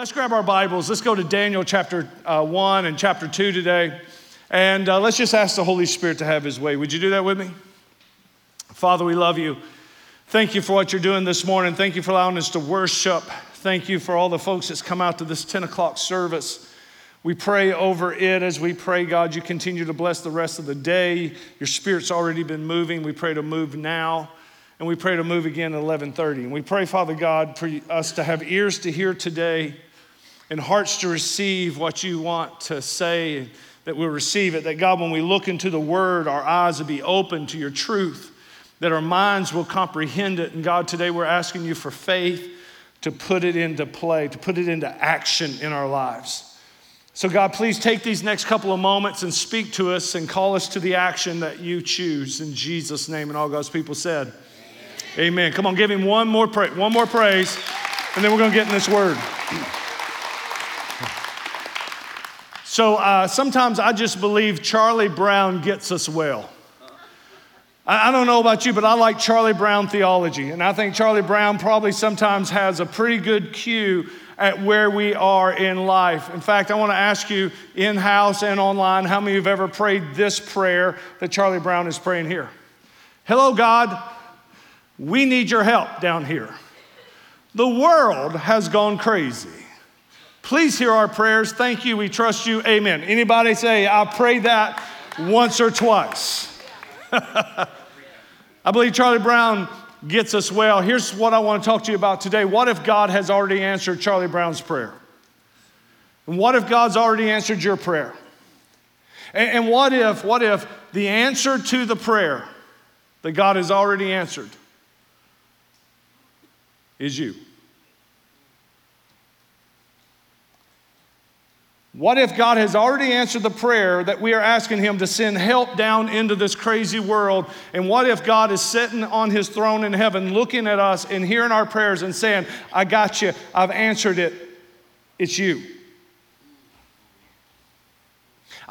let's grab our Bibles. Let's go to Daniel chapter uh, 1 and chapter 2 today. And uh, let's just ask the Holy Spirit to have his way. Would you do that with me? Father, we love you. Thank you for what you're doing this morning. Thank you for allowing us to worship. Thank you for all the folks that's come out to this 10 o'clock service. We pray over it as we pray, God, you continue to bless the rest of the day. Your spirit's already been moving. We pray to move now and we pray to move again at 11:30. And we pray, Father God, for us to have ears to hear today and hearts to receive what you want to say, that we'll receive it. That God, when we look into the word, our eyes will be open to your truth, that our minds will comprehend it. And God, today we're asking you for faith to put it into play, to put it into action in our lives. So, God, please take these next couple of moments and speak to us and call us to the action that you choose. In Jesus' name, and all God's people said, Amen. Amen. Come on, give him one more, pra- one more praise, and then we're going to get in this word. So, uh, sometimes I just believe Charlie Brown gets us well. I don't know about you, but I like Charlie Brown theology. And I think Charlie Brown probably sometimes has a pretty good cue at where we are in life. In fact, I want to ask you in house and online how many of you have ever prayed this prayer that Charlie Brown is praying here? Hello, God. We need your help down here. The world has gone crazy. Please hear our prayers. Thank you. We trust you. Amen. Anybody say, I prayed that once or twice? I believe Charlie Brown gets us well. Here's what I want to talk to you about today. What if God has already answered Charlie Brown's prayer? And what if God's already answered your prayer? And, and what if, what if the answer to the prayer that God has already answered is you? What if God has already answered the prayer that we are asking Him to send help down into this crazy world? And what if God is sitting on His throne in heaven looking at us and hearing our prayers and saying, I got you, I've answered it, it's you?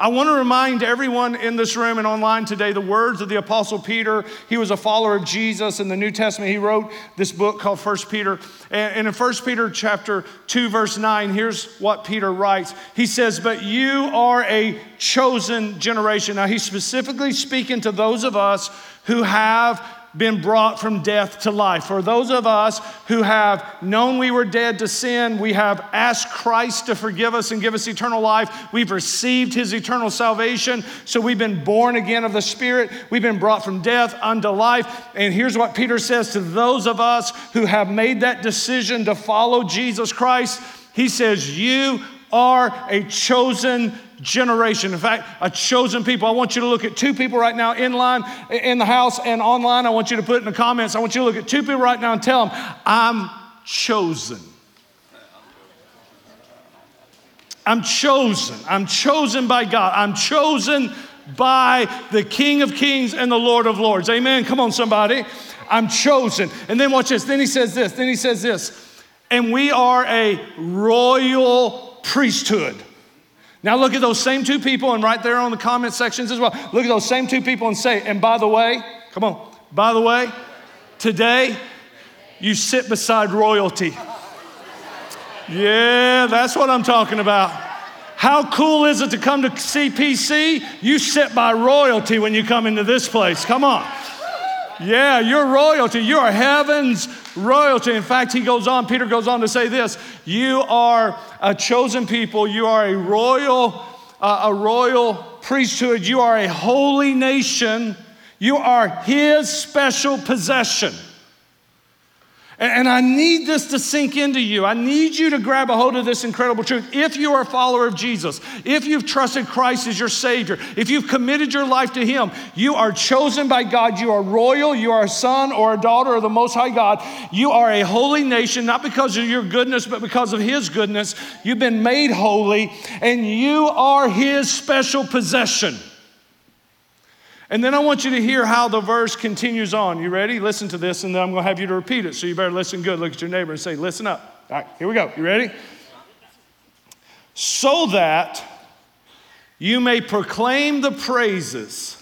I want to remind everyone in this room and online today the words of the Apostle Peter. He was a follower of Jesus in the New Testament. He wrote this book called First Peter. And in First Peter chapter 2, verse 9, here's what Peter writes. He says, But you are a chosen generation. Now, he's specifically speaking to those of us who have been brought from death to life. For those of us who have known we were dead to sin, we have asked Christ to forgive us and give us eternal life. We've received his eternal salvation. So we've been born again of the Spirit. We've been brought from death unto life. And here's what Peter says to those of us who have made that decision to follow Jesus Christ. He says, You are a chosen generation. In fact, a chosen people. I want you to look at two people right now in line, in the house, and online. I want you to put it in the comments. I want you to look at two people right now and tell them, I'm chosen. I'm chosen. I'm chosen by God. I'm chosen by the King of Kings and the Lord of Lords. Amen. Come on, somebody. I'm chosen. And then watch this. Then he says this. Then he says this. And we are a royal priesthood. Now look at those same two people, and right there on the comment sections as well. Look at those same two people and say, and by the way, come on, by the way, today you sit beside royalty. Yeah, that's what I'm talking about. How cool is it to come to CPC? You sit by royalty when you come into this place. Come on. Yeah, you're royalty. You are heaven's royalty. In fact, he goes on, Peter goes on to say this You are a chosen people, you are a royal, uh, a royal priesthood, you are a holy nation, you are his special possession. And I need this to sink into you. I need you to grab a hold of this incredible truth. If you are a follower of Jesus, if you've trusted Christ as your Savior, if you've committed your life to Him, you are chosen by God. You are royal. You are a son or a daughter of the Most High God. You are a holy nation, not because of your goodness, but because of His goodness. You've been made holy, and you are His special possession. And then I want you to hear how the verse continues on. You ready? Listen to this, and then I'm going to have you to repeat it. So you better listen good. Look at your neighbor and say, Listen up. All right, here we go. You ready? So that you may proclaim the praises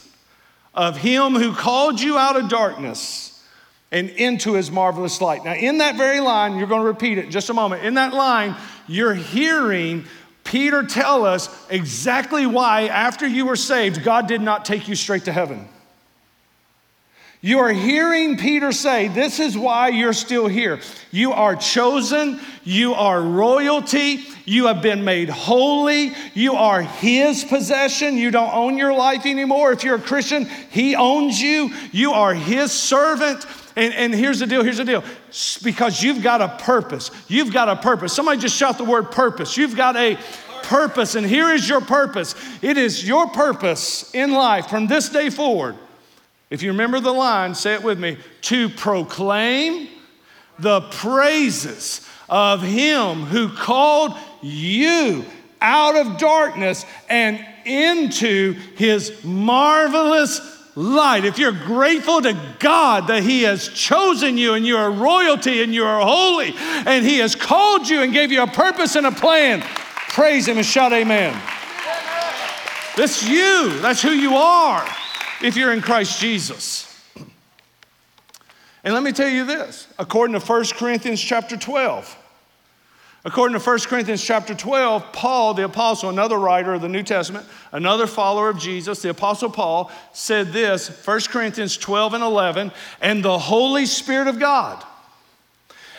of him who called you out of darkness and into his marvelous light. Now, in that very line, you're going to repeat it in just a moment. In that line, you're hearing Peter tell us exactly why, after you were saved, God did not take you straight to heaven. You are hearing Peter say, This is why you're still here. You are chosen, you are royalty, you have been made holy, you are His possession. You don't own your life anymore. If you're a Christian, He owns you, you are His servant. And, and here's the deal here's the deal because you've got a purpose. You've got a purpose. Somebody just shout the word purpose. You've got a purpose, and here is your purpose it is your purpose in life from this day forward if you remember the line, say it with me to proclaim the praises of him who called you out of darkness and into his marvelous light. If you're grateful to God that he has chosen you and you are royalty and you are holy and he has called you and gave you a purpose and a plan, praise him and shout amen. That's you. That's who you are if you're in Christ Jesus. And let me tell you this, according to 1 Corinthians chapter 12, according to 1 Corinthians chapter 12, Paul, the apostle, another writer of the New Testament, another follower of Jesus, the apostle Paul, said this, 1 Corinthians 12 and 11, and the Holy Spirit of God,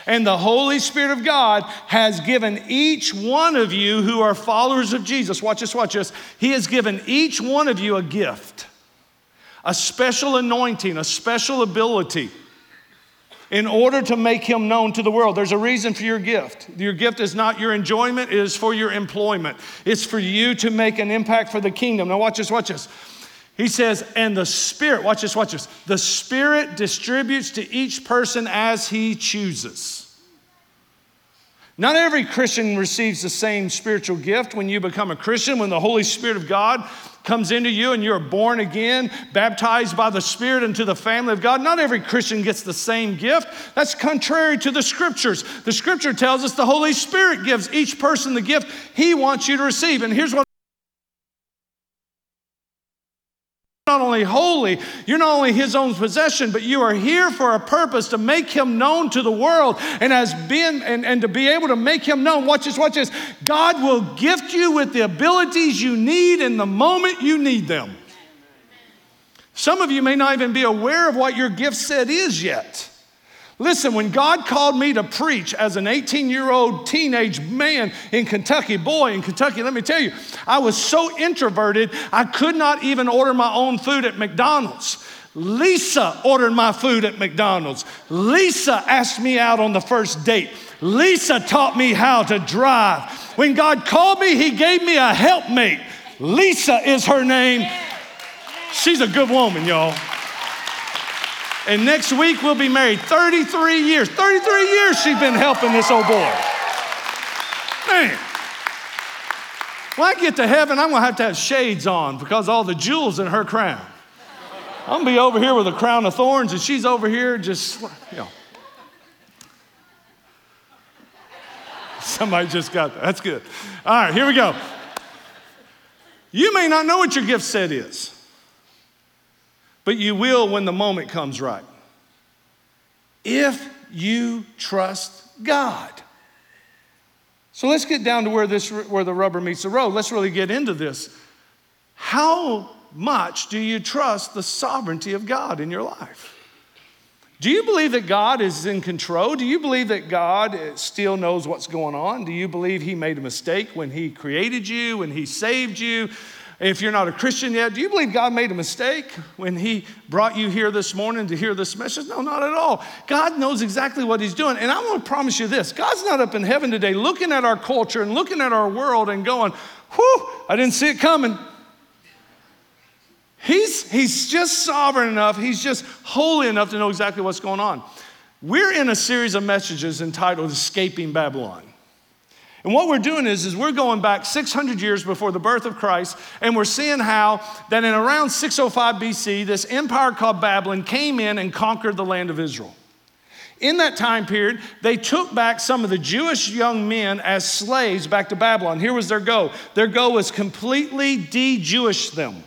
and the Holy Spirit of God has given each one of you who are followers of Jesus, watch this, watch this, He has given each one of you a gift a special anointing, a special ability in order to make him known to the world. There's a reason for your gift. Your gift is not your enjoyment, it is for your employment. It's for you to make an impact for the kingdom. Now, watch this, watch this. He says, and the Spirit, watch this, watch this. The Spirit distributes to each person as he chooses. Not every Christian receives the same spiritual gift when you become a Christian, when the Holy Spirit of God comes into you and you're born again, baptized by the Spirit into the family of God. Not every Christian gets the same gift. That's contrary to the scriptures. The scripture tells us the Holy Spirit gives each person the gift he wants you to receive. And here's what not only holy, you're not only his own possession, but you are here for a purpose to make him known to the world. And as being and, and to be able to make him known, watch this, watch this. God will gift you with the abilities you need in the moment you need them. Some of you may not even be aware of what your gift set is yet. Listen, when God called me to preach as an 18 year old teenage man in Kentucky, boy in Kentucky, let me tell you, I was so introverted, I could not even order my own food at McDonald's. Lisa ordered my food at McDonald's. Lisa asked me out on the first date. Lisa taught me how to drive. When God called me, He gave me a helpmate. Lisa is her name. She's a good woman, y'all. And next week we'll be married 33 years. 33 years she's been helping this old boy. Man. When I get to heaven, I'm gonna have to have shades on because all the jewels in her crown. I'm gonna be over here with a crown of thorns, and she's over here just, you know. Somebody just got that. That's good. All right, here we go. You may not know what your gift set is but you will when the moment comes right. If you trust God. So let's get down to where this where the rubber meets the road. Let's really get into this. How much do you trust the sovereignty of God in your life? Do you believe that God is in control? Do you believe that God still knows what's going on? Do you believe He made a mistake when He created you, when He saved you? If you're not a Christian yet, do you believe God made a mistake when He brought you here this morning to hear this message? No, not at all. God knows exactly what He's doing. And I want to promise you this God's not up in heaven today looking at our culture and looking at our world and going, whew, I didn't see it coming. He's, he's just sovereign enough, He's just holy enough to know exactly what's going on. We're in a series of messages entitled Escaping Babylon. And what we're doing is, is we're going back 600 years before the birth of Christ, and we're seeing how that in around 605 BC, this empire called Babylon came in and conquered the land of Israel. In that time period, they took back some of the Jewish young men as slaves back to Babylon. Here was their goal. Their goal was completely de Jewish them.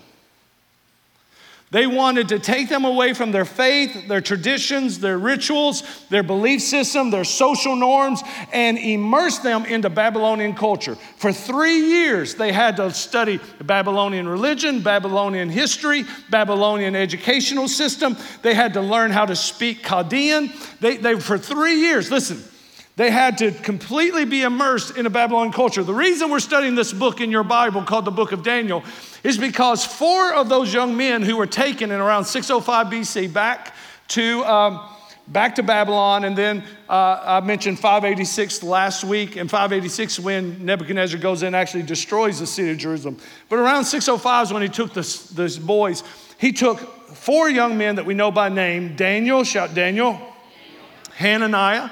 They wanted to take them away from their faith, their traditions, their rituals, their belief system, their social norms, and immerse them into Babylonian culture. For three years, they had to study Babylonian religion, Babylonian history, Babylonian educational system. They had to learn how to speak Chaldean. They, they, for three years, listen, they had to completely be immersed in a Babylonian culture. The reason we're studying this book in your Bible called the Book of Daniel is because four of those young men who were taken in around 605 BC back to, um, back to Babylon, and then uh, I mentioned 586 last week, and 586 when Nebuchadnezzar goes in and actually destroys the city of Jerusalem. But around 605 is when he took these boys. He took four young men that we know by name Daniel, shout Daniel, Daniel. Hananiah,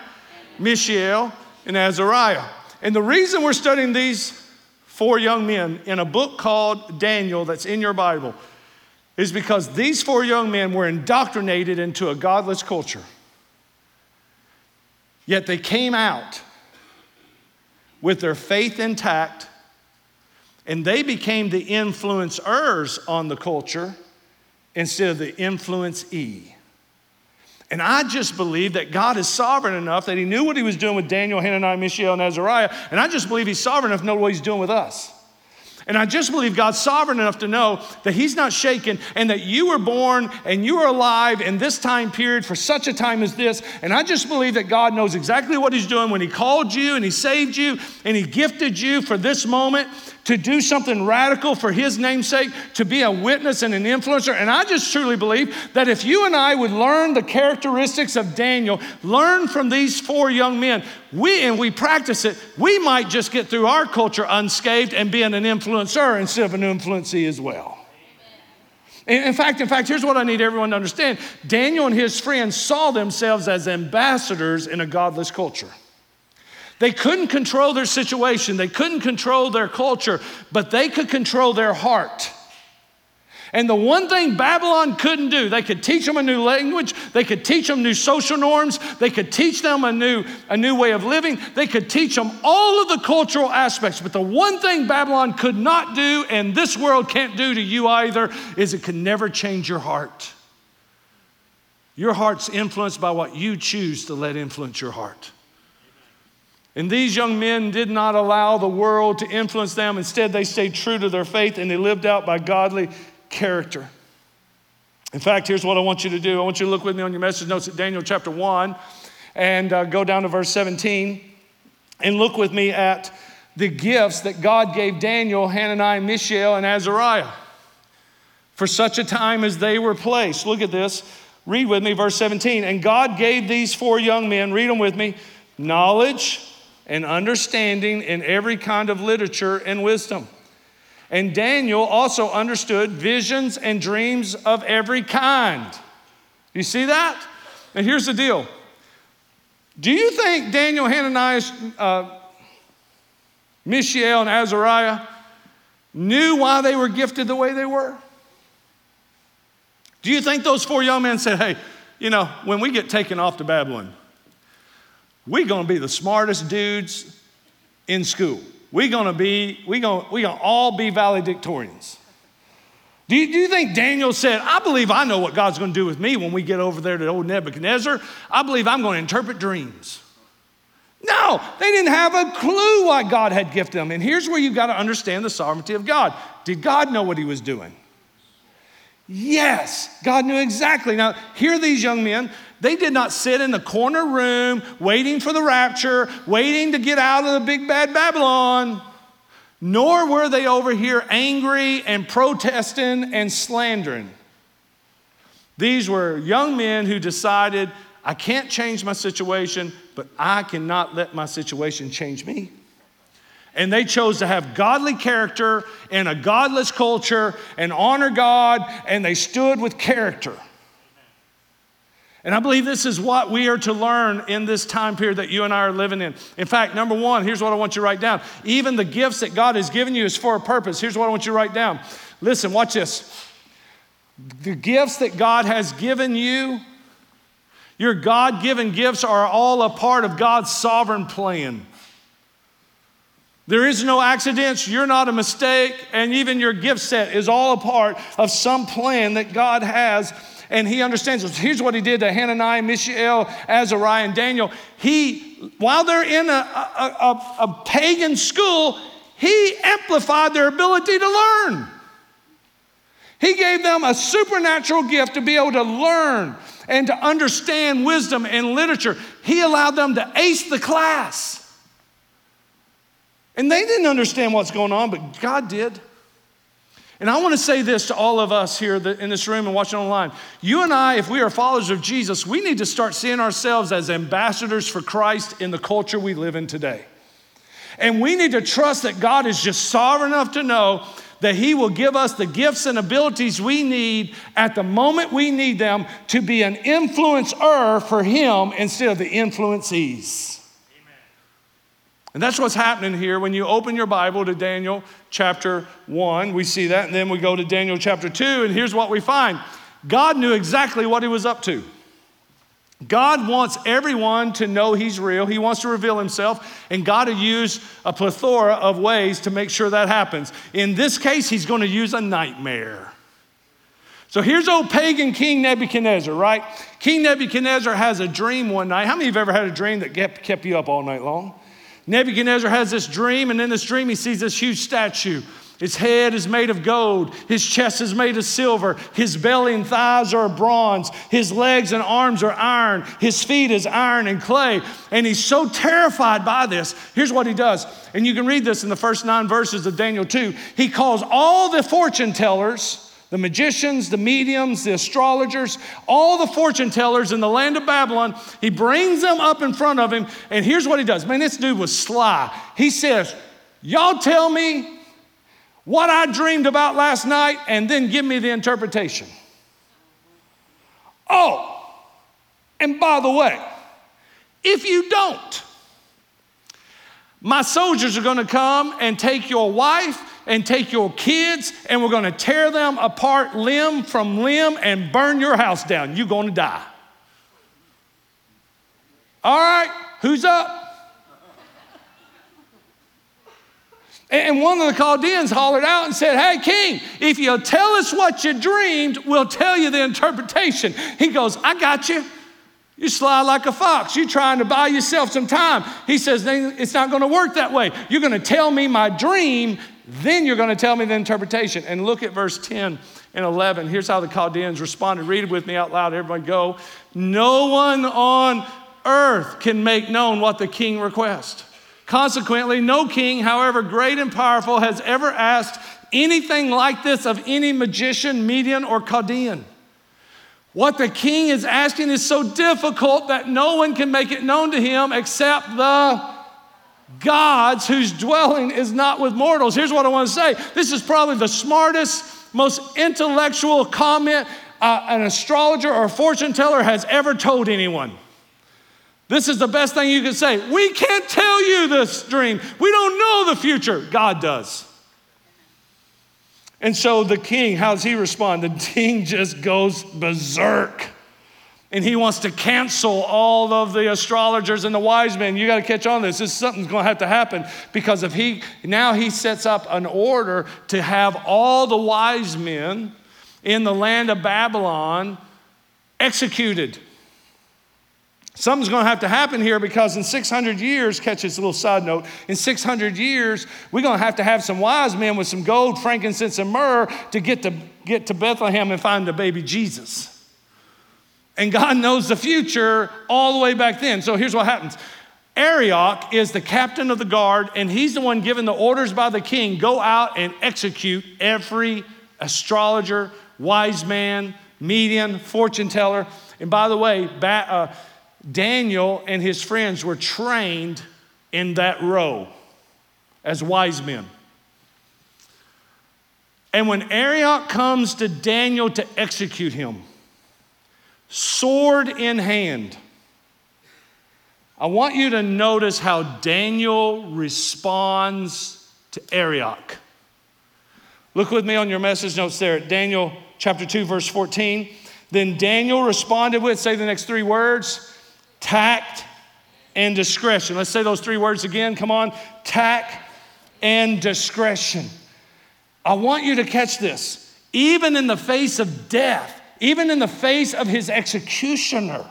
Mishael, and Azariah. And the reason we're studying these four young men in a book called Daniel that's in your Bible is because these four young men were indoctrinated into a godless culture. Yet they came out with their faith intact and they became the influencers on the culture instead of the influencee. And I just believe that God is sovereign enough that He knew what He was doing with Daniel, Hananiah, Mishael, and Azariah. And I just believe He's sovereign enough to know what He's doing with us. And I just believe God's sovereign enough to know that He's not shaken and that you were born and you are alive in this time period for such a time as this. And I just believe that God knows exactly what He's doing when He called you and He saved you and He gifted you for this moment to do something radical for His namesake, to be a witness and an influencer. And I just truly believe that if you and I would learn the characteristics of Daniel, learn from these four young men, we and we practice it, we might just get through our culture unscathed and being an influencer instead of an influencee as well. In fact, in fact, here's what I need everyone to understand. Daniel and his friends saw themselves as ambassadors in a godless culture. They couldn't control their situation, they couldn't control their culture, but they could control their heart. And the one thing Babylon couldn't do, they could teach them a new language, they could teach them new social norms, they could teach them a new, a new way of living, they could teach them all of the cultural aspects. But the one thing Babylon could not do, and this world can't do to you either, is it can never change your heart. Your heart's influenced by what you choose to let influence your heart. And these young men did not allow the world to influence them. Instead, they stayed true to their faith and they lived out by godly character. In fact, here's what I want you to do I want you to look with me on your message notes at Daniel chapter 1 and uh, go down to verse 17 and look with me at the gifts that God gave Daniel, Hananiah, Mishael, and Azariah for such a time as they were placed. Look at this. Read with me, verse 17. And God gave these four young men, read them with me, knowledge and understanding in every kind of literature and wisdom. And Daniel also understood visions and dreams of every kind. You see that? And here's the deal Do you think Daniel, Hananiah, uh, Mishael, and Azariah knew why they were gifted the way they were? Do you think those four young men said, hey, you know, when we get taken off to Babylon, we're going to be the smartest dudes in school. We're going to be, we're going going to all be valedictorians. Do you, do you think Daniel said, I believe I know what God's going to do with me when we get over there to old Nebuchadnezzar? I believe I'm going to interpret dreams. No, they didn't have a clue why God had gifted them. And here's where you've got to understand the sovereignty of God. Did God know what he was doing? Yes, God knew exactly. Now, here these young men, they did not sit in the corner room waiting for the rapture, waiting to get out of the big bad Babylon, nor were they over here angry and protesting and slandering. These were young men who decided, I can't change my situation, but I cannot let my situation change me. And they chose to have godly character in a godless culture and honor God, and they stood with character. And I believe this is what we are to learn in this time period that you and I are living in. In fact, number one, here's what I want you to write down. Even the gifts that God has given you is for a purpose. Here's what I want you to write down. Listen, watch this. The gifts that God has given you, your God given gifts, are all a part of God's sovereign plan. There is no accidents. You're not a mistake. And even your gift set is all a part of some plan that God has. And he understands this. Here's what he did to Hananiah, Mishael, Azariah, and Daniel. He, while they're in a, a, a, a pagan school, he amplified their ability to learn. He gave them a supernatural gift to be able to learn and to understand wisdom and literature. He allowed them to ace the class. And they didn't understand what's going on, but God did. And I want to say this to all of us here in this room and watching online. You and I, if we are followers of Jesus, we need to start seeing ourselves as ambassadors for Christ in the culture we live in today. And we need to trust that God is just sovereign enough to know that He will give us the gifts and abilities we need at the moment we need them to be an influencer for Him instead of the influencees. And that's what's happening here when you open your Bible to Daniel chapter 1. We see that, and then we go to Daniel chapter 2, and here's what we find God knew exactly what He was up to. God wants everyone to know He's real. He wants to reveal Himself, and God will use a plethora of ways to make sure that happens. In this case, He's going to use a nightmare. So here's old pagan King Nebuchadnezzar, right? King Nebuchadnezzar has a dream one night. How many of you have ever had a dream that kept you up all night long? Nebuchadnezzar has this dream, and in this dream, he sees this huge statue. His head is made of gold. His chest is made of silver. His belly and thighs are bronze. His legs and arms are iron. His feet is iron and clay. And he's so terrified by this. Here's what he does. And you can read this in the first nine verses of Daniel 2. He calls all the fortune tellers the magicians, the mediums, the astrologers, all the fortune tellers in the land of Babylon. He brings them up in front of him, and here's what he does. Man, this dude was sly. He says, Y'all tell me what I dreamed about last night and then give me the interpretation. Oh, and by the way, if you don't, my soldiers are gonna come and take your wife and take your kids and we're gonna tear them apart limb from limb and burn your house down. You're gonna die. All right, who's up? And one of the Chaldeans hollered out and said, Hey, king, if you'll tell us what you dreamed, we'll tell you the interpretation. He goes, I got you. You slide like a fox. You're trying to buy yourself some time. He says, It's not going to work that way. You're going to tell me my dream, then you're going to tell me the interpretation. And look at verse 10 and 11. Here's how the Chaldeans responded. Read it with me out loud. Everyone go. No one on earth can make known what the king requests. Consequently, no king, however great and powerful, has ever asked anything like this of any magician, medium, or Chaldean. What the king is asking is so difficult that no one can make it known to him except the gods whose dwelling is not with mortals. Here's what I want to say this is probably the smartest, most intellectual comment uh, an astrologer or a fortune teller has ever told anyone. This is the best thing you can say. We can't tell you this dream. We don't know the future. God does. And so the king, how does he respond? The king just goes berserk. And he wants to cancel all of the astrologers and the wise men. You got to catch on this. This something's going to have to happen because if he now he sets up an order to have all the wise men in the land of Babylon executed. Something's going to have to happen here because in 600 years, catch this little side note, in 600 years, we're going to have to have some wise men with some gold, frankincense, and myrrh to get to, get to Bethlehem and find the baby Jesus. And God knows the future all the way back then. So here's what happens Arioch is the captain of the guard, and he's the one given the orders by the king go out and execute every astrologer, wise man, medium, fortune teller. And by the way, ba- uh, Daniel and his friends were trained in that row as wise men. And when Arioch comes to Daniel to execute him, sword in hand, I want you to notice how Daniel responds to Arioch. Look with me on your message notes there Daniel chapter 2, verse 14. Then Daniel responded with, say the next three words tact, and discretion. Let's say those three words again. Come on. Tact, and discretion. I want you to catch this. Even in the face of death, even in the face of his executioner,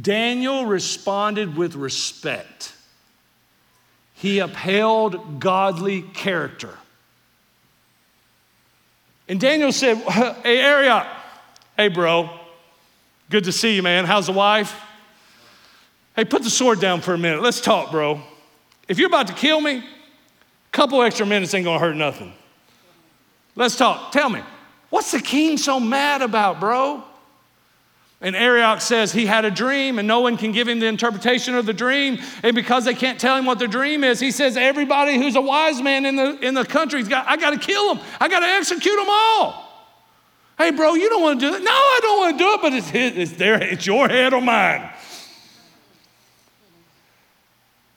Daniel responded with respect. He upheld godly character. And Daniel said, Hey, Arioch, hey, bro, good to see you, man. How's the wife? Hey, put the sword down for a minute. Let's talk, bro. If you're about to kill me, a couple extra minutes ain't gonna hurt nothing. Let's talk. Tell me, what's the king so mad about, bro? And Arioch says he had a dream and no one can give him the interpretation of the dream. And because they can't tell him what the dream is, he says, Everybody who's a wise man in the, in the country's got, I got to kill them. I got to execute them all. Hey, bro, you don't want to do it. No, I don't want to do it, but it's, it's, there, it's your head or mine.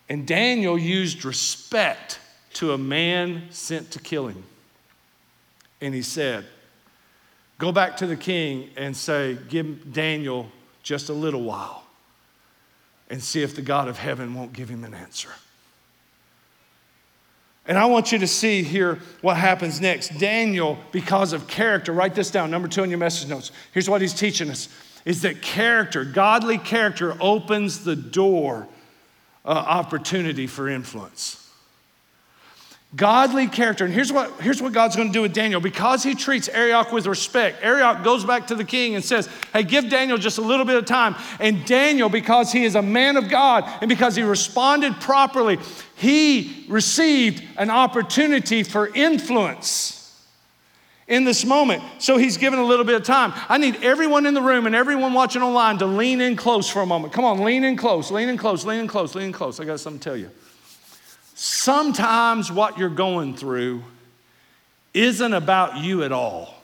And Daniel used respect to a man sent to kill him. And he said, Go back to the king and say, Give Daniel just a little while and see if the God of heaven won't give him an answer. And I want you to see here what happens next. Daniel, because of character, write this down, number two in your message notes. Here's what he's teaching us is that character, godly character, opens the door uh, opportunity for influence. Godly character. And here's what, here's what God's going to do with Daniel. Because he treats Arioch with respect, Arioch goes back to the king and says, Hey, give Daniel just a little bit of time. And Daniel, because he is a man of God and because he responded properly, he received an opportunity for influence in this moment. So he's given a little bit of time. I need everyone in the room and everyone watching online to lean in close for a moment. Come on, lean in close, lean in close, lean in close, lean in close. I got something to tell you. Sometimes what you're going through isn't about you at all.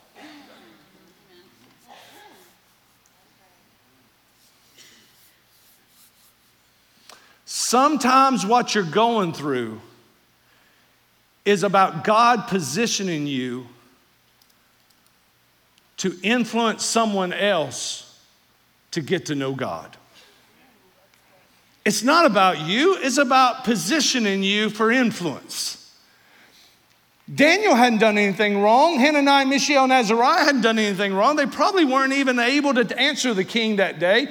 Sometimes what you're going through is about God positioning you to influence someone else to get to know God. It's not about you, it's about positioning you for influence. Daniel hadn't done anything wrong. Hananiah, Mishael, and Azariah hadn't done anything wrong. They probably weren't even able to answer the king that day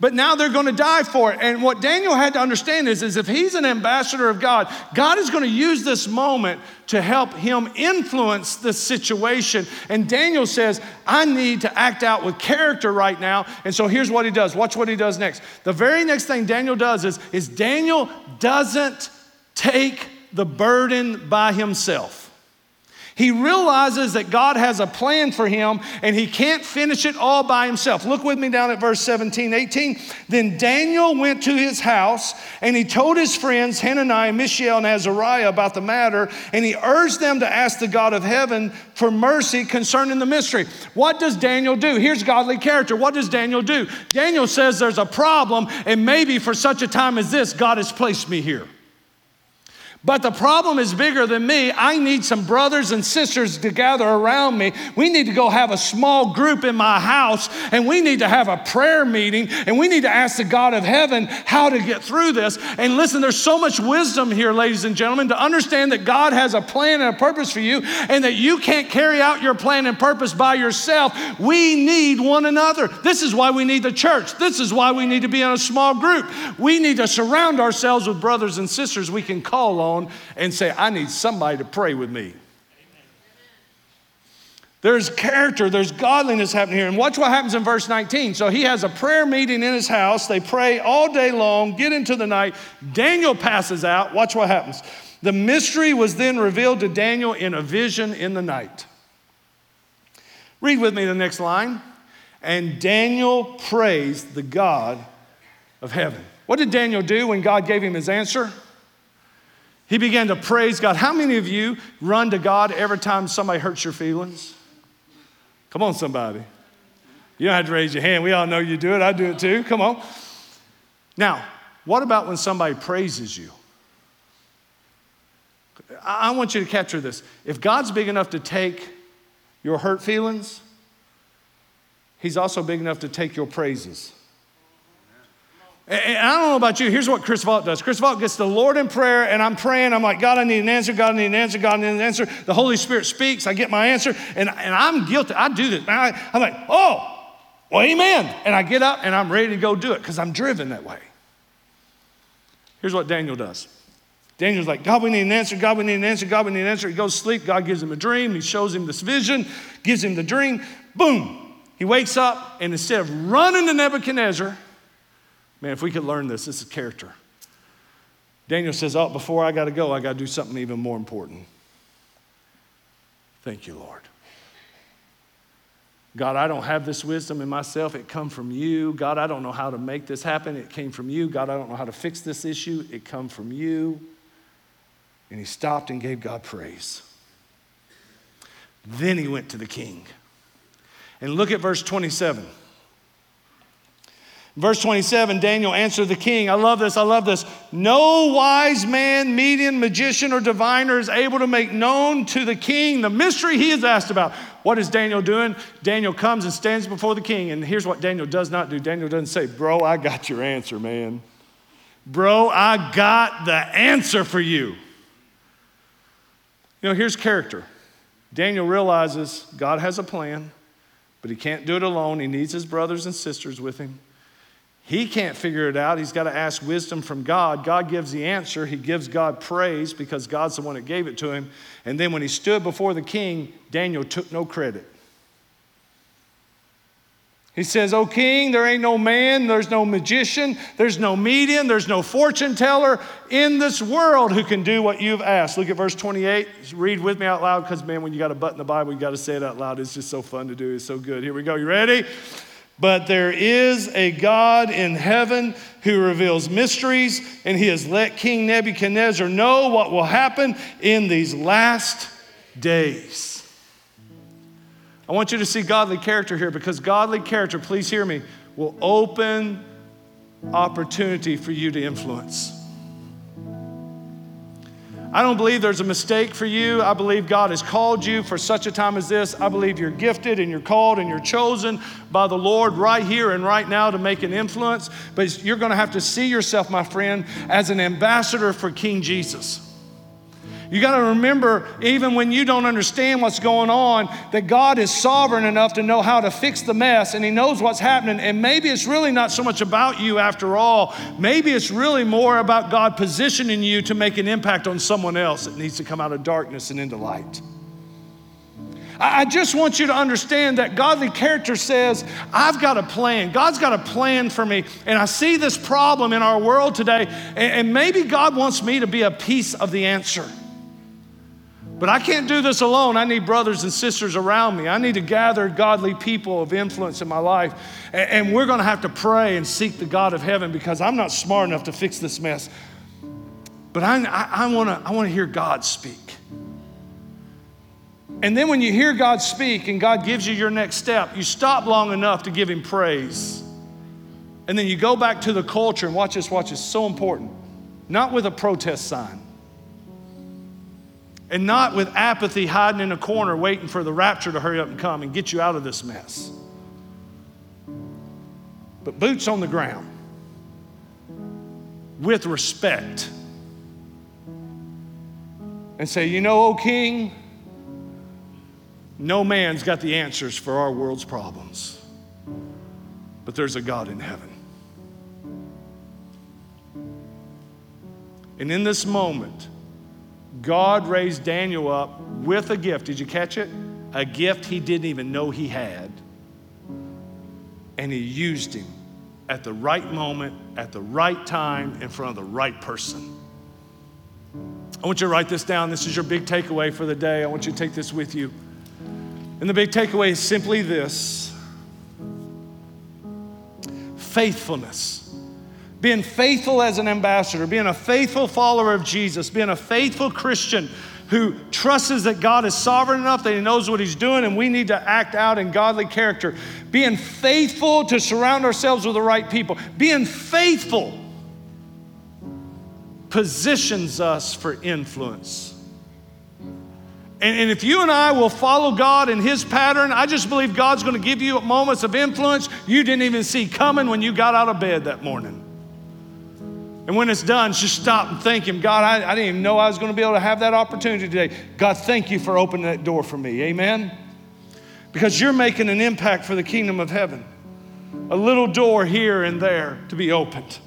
but now they're going to die for it. And what Daniel had to understand is, is if he's an ambassador of God, God is going to use this moment to help him influence the situation. And Daniel says, I need to act out with character right now. And so here's what he does. Watch what he does next. The very next thing Daniel does is, is Daniel doesn't take the burden by himself. He realizes that God has a plan for him and he can't finish it all by himself. Look with me down at verse 17, 18. Then Daniel went to his house and he told his friends, Hananiah, Mishael, and Azariah, about the matter, and he urged them to ask the God of heaven for mercy concerning the mystery. What does Daniel do? Here's godly character. What does Daniel do? Daniel says there's a problem, and maybe for such a time as this, God has placed me here. But the problem is bigger than me. I need some brothers and sisters to gather around me. We need to go have a small group in my house and we need to have a prayer meeting and we need to ask the God of heaven how to get through this. And listen, there's so much wisdom here, ladies and gentlemen, to understand that God has a plan and a purpose for you and that you can't carry out your plan and purpose by yourself. We need one another. This is why we need the church. This is why we need to be in a small group. We need to surround ourselves with brothers and sisters we can call on on and say, I need somebody to pray with me. There's character, there's godliness happening here. And watch what happens in verse 19. So he has a prayer meeting in his house. They pray all day long, get into the night. Daniel passes out. Watch what happens. The mystery was then revealed to Daniel in a vision in the night. Read with me the next line. And Daniel praised the God of heaven. What did Daniel do when God gave him his answer? He began to praise God. How many of you run to God every time somebody hurts your feelings? Come on, somebody. You don't have to raise your hand. We all know you do it. I do it too. Come on. Now, what about when somebody praises you? I want you to capture this. If God's big enough to take your hurt feelings, He's also big enough to take your praises. And I don't know about you. Here's what Chris Vaught does. Chris Vaught gets the Lord in prayer, and I'm praying. I'm like, God, I need an answer. God, I need an answer. God, I need an answer. The Holy Spirit speaks. I get my answer, and, and I'm guilty. I do this. I, I'm like, oh, well, amen. And I get up and I'm ready to go do it because I'm driven that way. Here's what Daniel does. Daniel's like, God, we need an answer. God, we need an answer. God, we need an answer. He goes to sleep. God gives him a dream. He shows him this vision, gives him the dream. Boom. He wakes up, and instead of running to Nebuchadnezzar, man, if we could learn this, this is character. Daniel says, Oh, before I got to go, I got to do something even more important. Thank you, Lord. God, I don't have this wisdom in myself. It come from you. God, I don't know how to make this happen. It came from you. God, I don't know how to fix this issue. It come from you. And he stopped and gave God praise. Then he went to the king. And look at verse 27. Verse 27, Daniel answered the king. I love this, I love this. No wise man, medium, magician, or diviner is able to make known to the king the mystery he is asked about. What is Daniel doing? Daniel comes and stands before the king. And here's what Daniel does not do Daniel doesn't say, Bro, I got your answer, man. Bro, I got the answer for you. You know, here's character. Daniel realizes God has a plan, but he can't do it alone. He needs his brothers and sisters with him. He can't figure it out. He's got to ask wisdom from God. God gives the answer. He gives God praise because God's the one that gave it to him. And then when he stood before the king, Daniel took no credit. He says, O king, there ain't no man, there's no magician, there's no medium, there's no fortune teller in this world who can do what you've asked. Look at verse 28. Read with me out loud because, man, when you got a butt in the Bible, you got to say it out loud. It's just so fun to do. It's so good. Here we go. You ready? But there is a God in heaven who reveals mysteries, and he has let King Nebuchadnezzar know what will happen in these last days. I want you to see godly character here because godly character, please hear me, will open opportunity for you to influence. I don't believe there's a mistake for you. I believe God has called you for such a time as this. I believe you're gifted and you're called and you're chosen by the Lord right here and right now to make an influence. But you're going to have to see yourself, my friend, as an ambassador for King Jesus. You got to remember, even when you don't understand what's going on, that God is sovereign enough to know how to fix the mess and He knows what's happening. And maybe it's really not so much about you after all. Maybe it's really more about God positioning you to make an impact on someone else that needs to come out of darkness and into light. I just want you to understand that godly character says, I've got a plan. God's got a plan for me. And I see this problem in our world today, and maybe God wants me to be a piece of the answer. But I can't do this alone. I need brothers and sisters around me. I need to gather godly people of influence in my life. And we're going to have to pray and seek the God of heaven because I'm not smart enough to fix this mess. But I, I, I want to I wanna hear God speak. And then when you hear God speak and God gives you your next step, you stop long enough to give Him praise. And then you go back to the culture and watch this, watch this, so important. Not with a protest sign and not with apathy hiding in a corner waiting for the rapture to hurry up and come and get you out of this mess. But boots on the ground with respect and say, You know, O King, no man's got the answers for our world's problems, but there's a God in heaven. And in this moment, God raised Daniel up with a gift. Did you catch it? A gift he didn't even know he had. And he used him at the right moment, at the right time, in front of the right person. I want you to write this down. This is your big takeaway for the day. I want you to take this with you. And the big takeaway is simply this faithfulness being faithful as an ambassador, being a faithful follower of Jesus, being a faithful Christian who trusts that God is sovereign enough that He knows what He's doing, and we need to act out in godly character. Being faithful to surround ourselves with the right people. Being faithful positions us for influence. And, if you and I will follow God in His pattern, I just believe God's going to give you moments of influence you didn't even see coming when you got out of bed that morning. And when it's done, just stop and thank Him. God, I, I didn't even know I was going to be able to have that opportunity today. God, thank you for opening that door for me. Amen? Because you're making an impact for the kingdom of heaven. A little door here and there to be opened.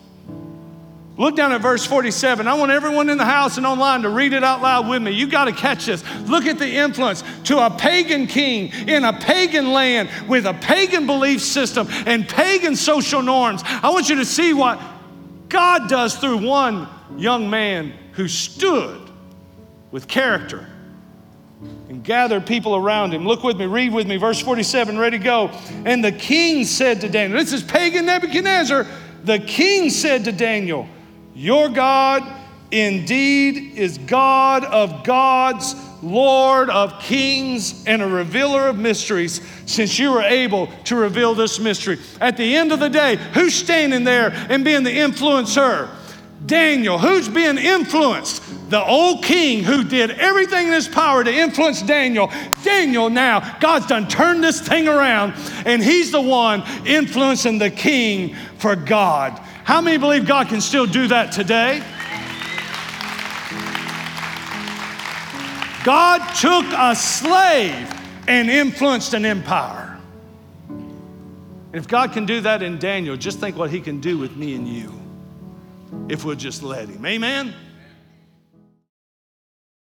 Look down at verse 47. I want everyone in the house and online to read it out loud with me. You got to catch this. Look at the influence to a pagan king in a pagan land with a pagan belief system and pagan social norms. I want you to see what God does through one young man who stood with character and gathered people around him. Look with me, read with me, verse 47, ready to go. And the king said to Daniel, This is pagan Nebuchadnezzar. The king said to Daniel, Your God indeed is God of gods, Lord of kings, and a revealer of mysteries, since you were able to reveal this mystery. At the end of the day, who's standing there and being the influencer? Daniel. Who's being influenced? The old king who did everything in his power to influence Daniel. Daniel now, God's done turned this thing around, and he's the one influencing the king for God. How many believe God can still do that today? God took a slave and influenced an empire. And if God can do that in Daniel, just think what he can do with me and you if we'll just let him. Amen?